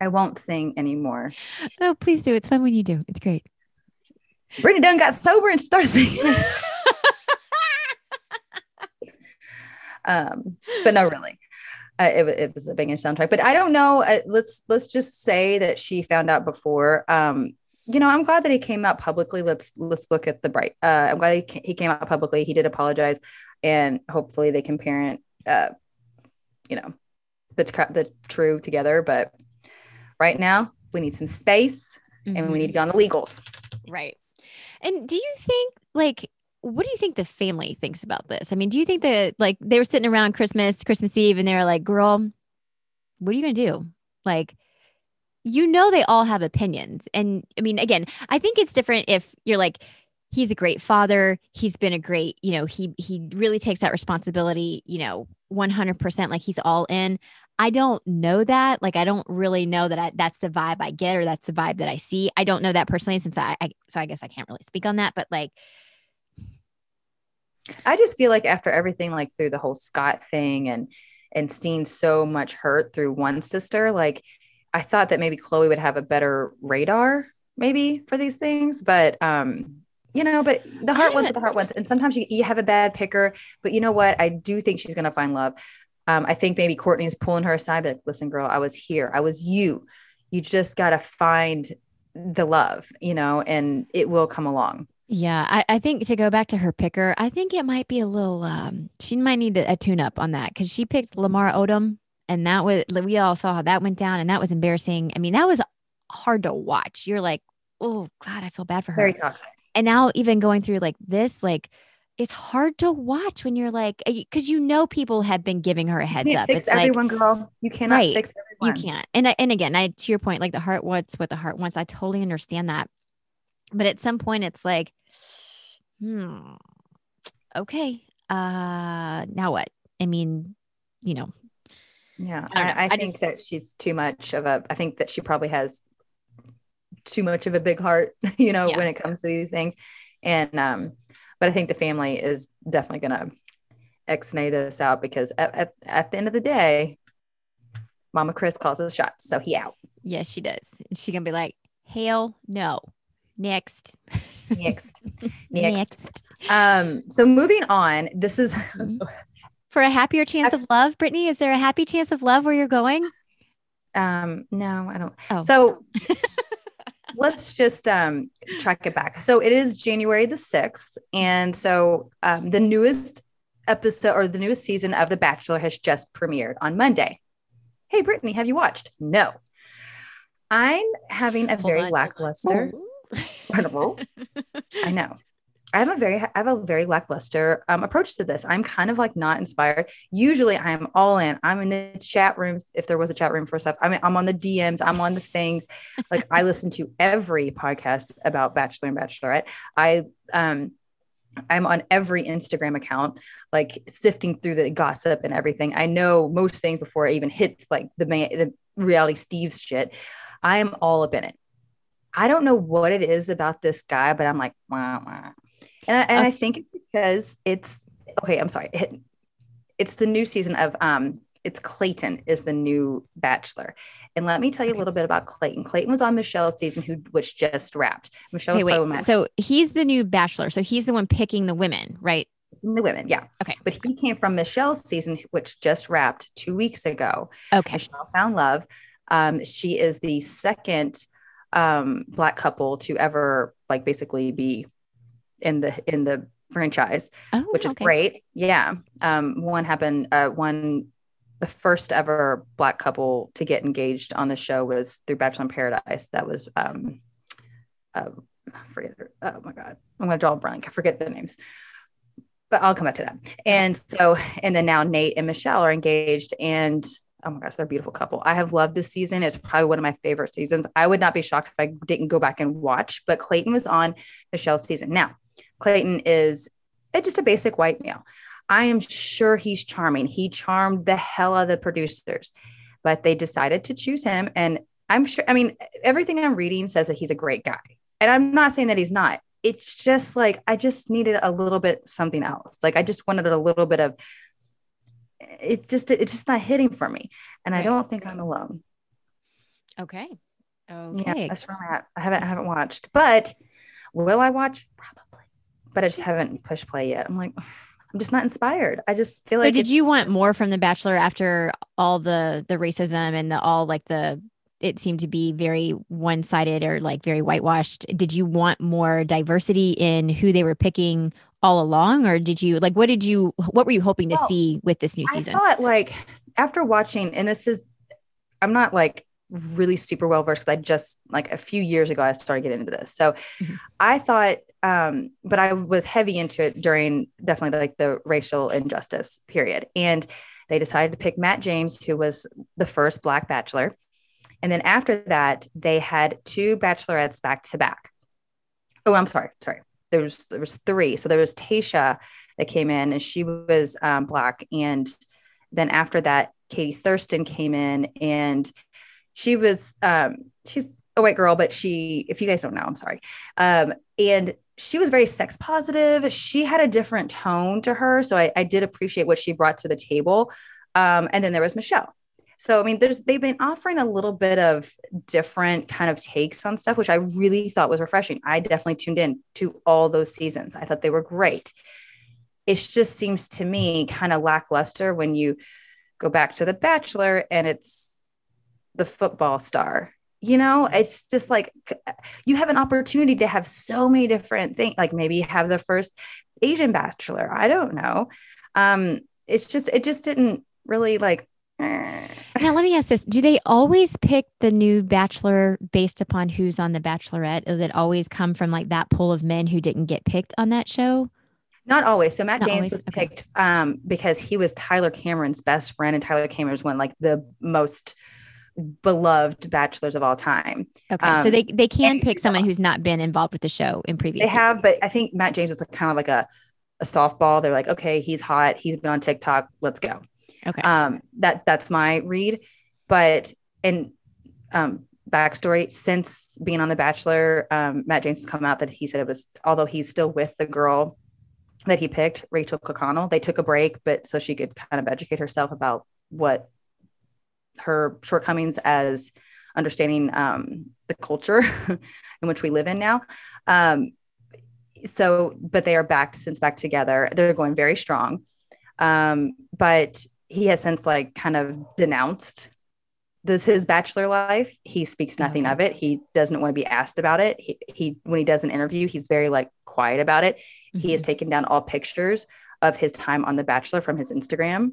I won't sing anymore. oh, please do. It's fun when you do. It's great. Brittany Dunn got sober and started singing. [laughs] um, but no, really, uh, it, it was a banging soundtrack. But I don't know. Uh, let's let's just say that she found out before. Um, you know, I'm glad that he came out publicly. Let's let's look at the bright. Uh, I'm glad he, he came out publicly. He did apologize, and hopefully they can parent. Uh, you know, the the true together. But right now, we need some space, and we need to get on the legals. Right. And do you think like what do you think the family thinks about this? I mean, do you think that like they were sitting around Christmas, Christmas Eve, and they were like, "Girl, what are you gonna do?" Like, you know, they all have opinions, and I mean, again, I think it's different if you're like, he's a great father, he's been a great, you know, he he really takes that responsibility, you know, one hundred percent, like he's all in. I don't know that. Like, I don't really know that I, that's the vibe I get or that's the vibe that I see. I don't know that personally since I, I, so I guess I can't really speak on that. But like, I just feel like after everything, like through the whole Scott thing and and seeing so much hurt through one sister, like I thought that maybe Khloe would have a better radar, maybe for these things. But um, you know, but the heart wants what the heart wants, and sometimes you you have a bad picker. But you know what? I do think she's gonna find love. Um, I think maybe Kourtney's pulling her aside, like, listen, girl, I was here, I was you. You just gotta find the love, you know, and it will come along. yeah, I, I think to go back to her picker, I think it might be a little, um, she might need a, a tune up on that because she picked Lamar Odom and that was, we all saw how that went down and that was embarrassing. I mean, that was hard to watch. You're like, oh God, I feel bad for her. Very toxic. And now even going through like this like it's hard to watch when you're like because you know people have been giving her a heads you can't up fix it's like everyone, girl. You cannot Right. fix you can't and I, and again i to your point like the heart wants what the heart wants i totally understand that but at some point it's like hmm okay uh now what i mean you know Yeah, I. I, I, I think just- that she's too much of a. I think that she probably has too much of a big heart, [laughs] you know, Yeah. when it comes to these things. And um, but I think the family is definitely gonna X-nay this out because at, at, at the end of the day, Mama Kris calls his shots, so he out. yes she does and she gonna be like hell no next Next, [laughs] next. Um, so moving on, this is [laughs] Mhm. for a happier chance of love brittany is there a happy chance of love where you're going um, no, I don't. Oh. So let's just um track it back. So it is January the 6th. And so um, the newest episode or the newest season of The Bachelor has just premiered on Monday. Hey, Brittany, have you watched? No. I'm having a Hold very on, lackluster. [laughs] I know. I have a very I have a very lackluster um, approach to this. I'm kind of like not inspired. Usually I'm all in. I'm in the chat rooms if there was a chat room for stuff. I mean I'm on the DMs, I'm on the things. Like I listen to every podcast about Bachelor and Bachelorette. I um I'm on every Instagram account, like sifting through the gossip and everything. I know most things before it even hits like the man, the reality Steve's shit. I am all up in it. I don't know what it is about this guy, but I'm like, wah, wah. And I, and I think it's because it's okay. I'm sorry. It, it's the new season of um. It's Clayton is the new Bachelor, and let me tell you a little bit about Clayton. Clayton was on Michelle's season, who which just wrapped. Michelle Okay, wait. So he's the new bachelor. So he's the one picking the women, right? the women, yeah. Okay. But he came from Michelle's season, which just wrapped two weeks ago. Okay. Michelle found love. Um, she is the second um, black couple to ever like basically be in the in the franchise, Oh, which is okay. great. Yeah. Um, one happened. Uh, one the first ever black couple to get engaged on the show was through Bachelor in Paradise. That was um, uh, I forget. Oh my god, I'm gonna draw a blank. I forget the names, but I'll come back to that. And so, and then now Nate and Michelle are engaged, and oh my gosh, they're a beautiful couple. I have loved this season. It's probably one of my favorite seasons. I would not be shocked if I didn't go back and watch. But Clayton was on Michelle's season. Now, Clayton is uh, just a basic white male. I am sure he's charming. He charmed the hell out of the producers, but they decided to choose him. And I'm sure, I mean, everything I'm reading says that he's a great guy. And I'm not saying that he's not. It's just like, I just needed a little bit something else. Like, I just wanted a little bit of, it just, it's just not hitting for me. And I don't think I'm alone. Okay. Okay. Yeah, that's where I'm at. I haven't, I haven't watched, but will I watch? Probably. But I just haven't pushed play yet. I'm like, [sighs] I'm just not inspired. I just feel So like did you want more from The Bachelor after all the the racism and the all like the it seemed to be very one sided or like very whitewashed. Did you want more diversity in who they were picking all along, or did you like what did you what were you hoping to Well, see with this new season? I thought like after watching, and this is, I'm not like really super well versed because I just like a few years ago I started getting into this. So Mhm. I thought, um, but I was heavy into it during definitely like the racial injustice period, and they decided to pick Matt James, who was the first Black Bachelor, and then after that they had two Bachelorettes back to back. Oh, I'm sorry, sorry. There was there was three. So there was Tayshia that came in, and she was um, Black, and then after that, Katie Thurston came in and she was um she's a white girl, but she, if you guys don't know, I'm sorry. Um, and she was very sex positive. She had a different tone to her. So I, I did appreciate what she brought to the table. Um, and then there was Michelle. So I mean, there's they've been offering a little bit of different kind of takes on stuff, which I really thought was refreshing. I definitely tuned in to all those seasons. I thought they were great. It just seems to me kind of lackluster when you go back to The Bachelor and it's the football star. You know, it's just like you have an opportunity to have so many different things. Like maybe have the first Asian bachelor. I don't know. Um, it's just it just didn't really like. eh. Now, let me ask this: Do they always pick the new bachelor based upon who's on the Bachelorette? Does it always come from like that pool of men who didn't get picked on that show? Not always. So Matt Not James always, was okay. picked um, because he was Tyler Cameron's best friend, and Tyler Cameron was one like the most beloved bachelors of all time. Okay, so Um, they they can pick someone who's not been involved with the show in previous. They have, but I think Matt James was like, kind of like a a softball. They're like, okay, he's hot. He's been on TikTok. Let's go. Okay. Um, that that's my read. But and um, backstory since being on The Bachelor, um, Matt James has come out that he said it was although he's still with the girl that he picked, Rachel O'Connell. They took a break, but so she could kind of educate herself about what her shortcomings as understanding um, the culture [laughs] in which we live in now. Um, so, but they are back since back together. They're going very strong. Um, but he has since like kind of denounced this his bachelor life. He speaks nothing Okay. of it. He doesn't want to be asked about it. He, he when he does an interview, he's very like quiet about it. He has taken down all pictures of his time on The Bachelor from his Instagram.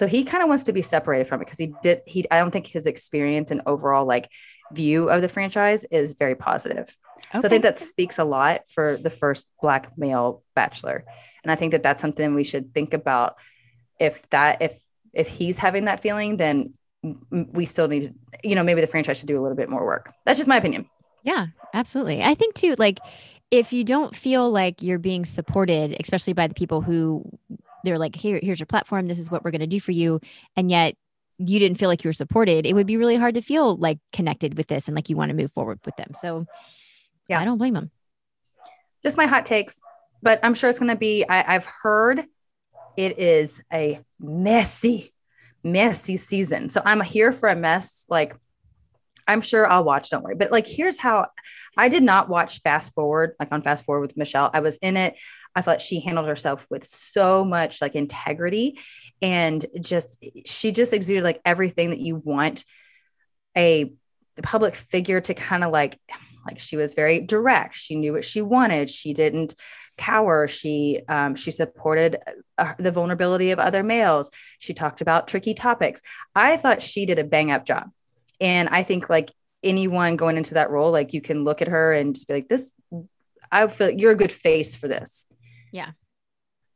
So he kind of wants to be separated from it because he did he I don't think his experience and overall like view of the franchise is very positive. Okay. So I think that speaks a lot for the first black male bachelor. And I think that that's something we should think about if that if if he's having that feeling then we still need to, you know maybe the franchise should do a little bit more work. That's just my opinion. Yeah, absolutely. I think too, like if you don't feel like you're being supported, especially by the people who they're like, here, here's your platform, this is what we're gonna do for you, and yet you didn't feel like you were supported, it would be really hard to feel like connected with this and like you want to move forward with them. So Yeah. I don't blame them. just my hot takes, but I'm sure it's going to be. I, I've heard it is a messy, messy season. So I'm here for a mess. Like, I'm sure I'll watch. Don't worry. But like, here's how I did not watch Fast Forward, like on Fast Forward with Michelle. I was in it. I thought she handled herself with so much like integrity and just, she just exuded like everything that you want a public figure to kind of like like she was very direct she knew what she wanted she didn't cower. She um, she supported uh, the vulnerability of other males. She talked about tricky topics. I thought she did a bang up job, and I think like anyone going into that role, like you can look at her and just be like, this. I feel like you're a good face for this. Yeah.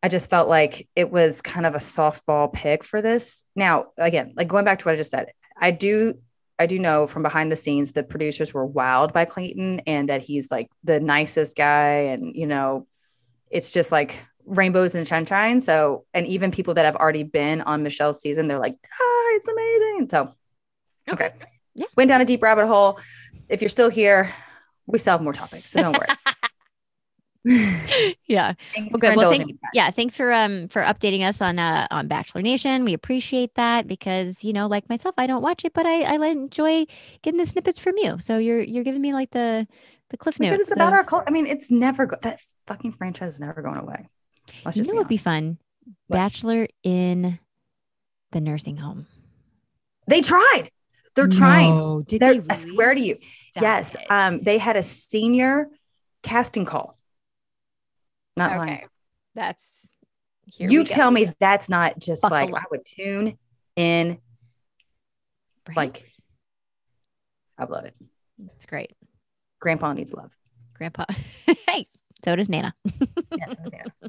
I just felt like it was kind of a softball pick for this. Now, again, like going back to what I just said, I do I do know from behind the scenes the producers were wowed by Clayton and that he's like the nicest guy and you know it's just like rainbows and sunshine. So and even people that have already been on Michelle's season, they're like, ah, it's amazing. So okay. Yeah. Went down a deep rabbit hole. If you're still here, we still have more topics. So don't worry. [laughs] [laughs] yeah. Thanks for Well, thank, yeah, thanks for um for updating us on uh on Bachelor Nation. We appreciate that because you know, like myself, I don't watch it, but I I enjoy getting the snippets from you. So you're you're giving me like the the cliff Because notes. it's about of- our culture. I mean, it's never go- that fucking franchise is never going away. Let's You know what'd be fun? What? Bachelor in the nursing home. They tried. They're trying. No, did They're, they I swear to you. Stop yes. it. Um, they had a senior casting call. Not lying. That's here you we go. tell me that's not just Buckle like up. I would tune in. Right? like- I love it. it's great. Grandpa needs love. Grandpa. [laughs] hey, so does Nana. Yeah, yeah. [laughs]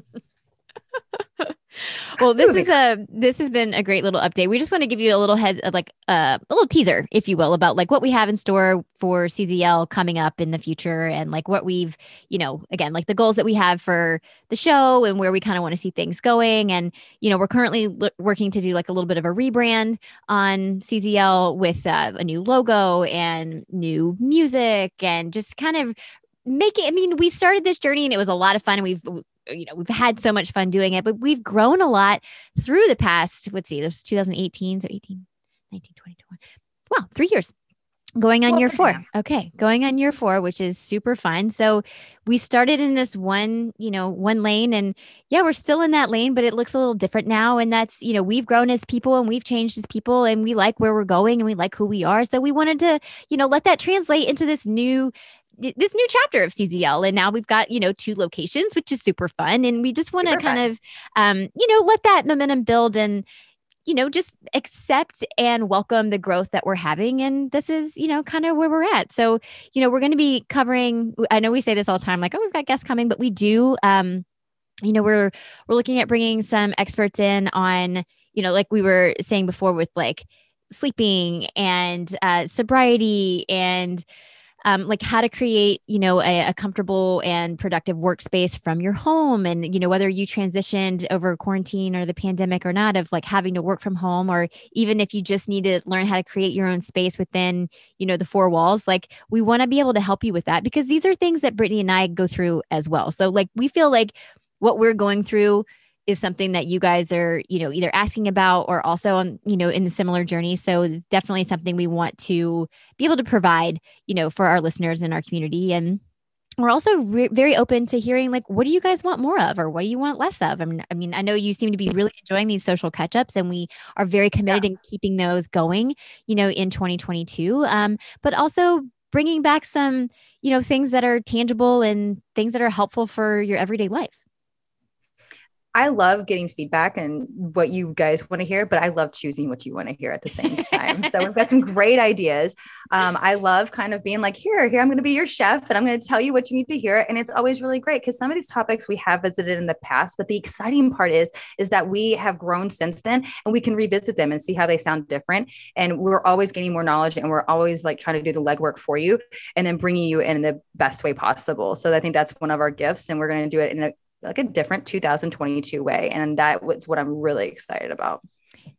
[laughs] well this is a this has been a great little update. We just want to give you a little head like uh, a little teaser if you will about like what we have in store for czl coming up in the future and like what we've you know again like the goals that we have for the show and where we kind of want to see things going. And you know we're currently lo- working to do like a little bit of a rebrand on czl with uh, a new logo and new music and just kind of make it i mean we started this journey and it was a lot of fun and we've you know we've had so much fun doing it but we've grown a lot through the past let's see there's 2018 so 18 19 20 21 wow three years. Going on Well, year four. Yeah. okay going on year four which is super fun. So we started in this one you know one lane and yeah we're still in that lane but it looks a little different now. And that's you know we've grown as people and we've changed as people and we like where we're going and we like who we are. So we wanted to you know let that translate into this new this new chapter of CZL. And now we've got, you know, two locations, which is super fun. And we just want to kind fun. of, um, you know, let that momentum build and, you know, just accept and welcome the growth that we're having. And this is, you know, kind of where we're at. So, you know, we're going to be covering, I know we say this all the time, like, oh, we've got guests coming, but we do, um, you know, we're, we're looking at bringing some experts in on, you know, like we were saying before with like sleeping and uh, sobriety and, um, like how to create, you know, a, a comfortable and productive workspace from your home. And, you know, whether you transitioned over quarantine or the pandemic or not, of like having to work from home, or even if you just need to learn how to create your own space within, you know, the four walls, like we want to be able to help you with that because these are things that Brittany and I go through as well. So, like, we feel like what we're going through is something that you guys are, you know, either asking about or also on, you know, in the similar journey. So it's definitely something we want to be able to provide, you know, for our listeners in our community. And we're also re- very open to hearing like, what do you guys want more of, or what do you want less of? I mean, I mean, I know you seem to be really enjoying these social catch ups, and we are very committed in keeping those going, you know, in 2022. Um, but also bringing back some, you know, things that are tangible and things that are helpful for your everyday life. I love getting feedback and what you guys want to hear, but I love choosing what you want to hear at the same [laughs] time. so we've got some great ideas. Um, I love kind of being like, here, here, I'm going to be your chef and I'm going to tell you what you need to hear. And it's always really great because some of these topics we have visited in the past, but the exciting part is, is that we have grown since then and we can revisit them and see how they sound different. And we're always getting more knowledge and we're always like trying to do the legwork for you and then bringing you in the best way possible. So I think that's one of our gifts and we're going to do it in a like a different 2022 way. And that was what I'm really excited about.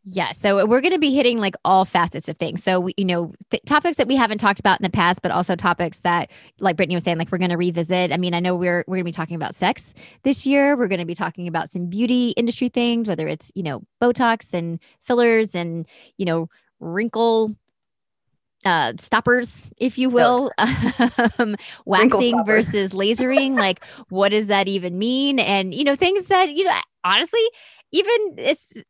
Yeah, so we're going to be hitting like all facets of things. So we, you know, th- topics that we haven't talked about in the past, but also topics that, like Brittany was saying, like we're going to revisit. I mean, I know we're we're going to be talking about sex this year. We're going to be talking about some beauty industry things, whether it's you know Botox and fillers and you know wrinkle uh stoppers if you will [laughs] um waxing versus lasering like [laughs] what does that even mean? And you know things that you know honestly even it's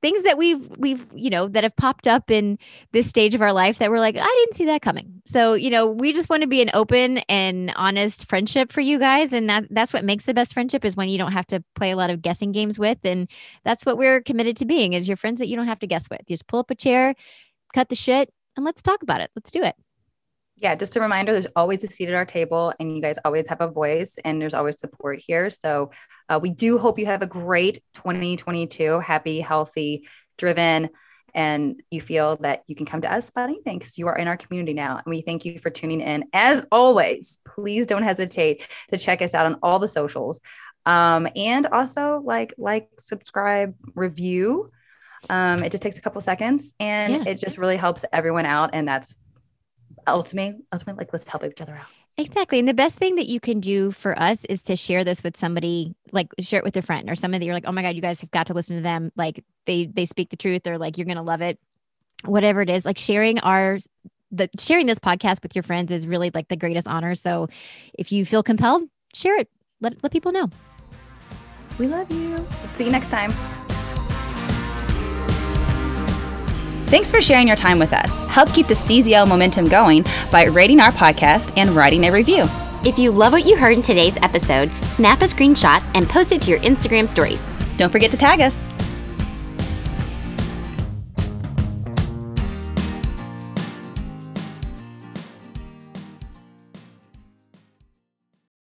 things that we've we've you know that have popped up in this stage of our life that we're like i didn't see that coming. So you know we just want to be an open and honest friendship for you guys and that that's what makes the best friendship is when you don't have to play a lot of guessing games with and that's what we're committed to being is your friends that you don't have to guess with. Just pull up a chair cut the shit and let's talk about it let's do it yeah, just a reminder there's always a seat at our table, and you guys always have a voice, and there's always support here. So, uh, we do hope you have a great 2022, happy, healthy, driven, and you feel that you can come to us about anything because you are in our community now. And we thank you for tuning in. As always, please don't hesitate to check us out on all the socials. Um, and also like, like, subscribe, review. Um, it just takes a couple seconds and Yeah. it just really helps everyone out. And that's ultimately, ultimately, like, let's help each other out. Exactly. And the best thing that you can do for us is to share this with somebody, like share it with a friend or somebody that you're like, oh my God, you guys have got to listen to them. Like they they speak the truth or like you're gonna love it. Whatever it is, like sharing our the sharing this podcast with your friends is really like the greatest honor. So if you feel compelled, share it. Let let people know. We love you. See you next time. Thanks for sharing your time with us. Help keep the CZL momentum going by rating our podcast and writing a review. If you love what you heard in today's episode, snap a screenshot and post it to your Instagram stories. Don't forget to tag us.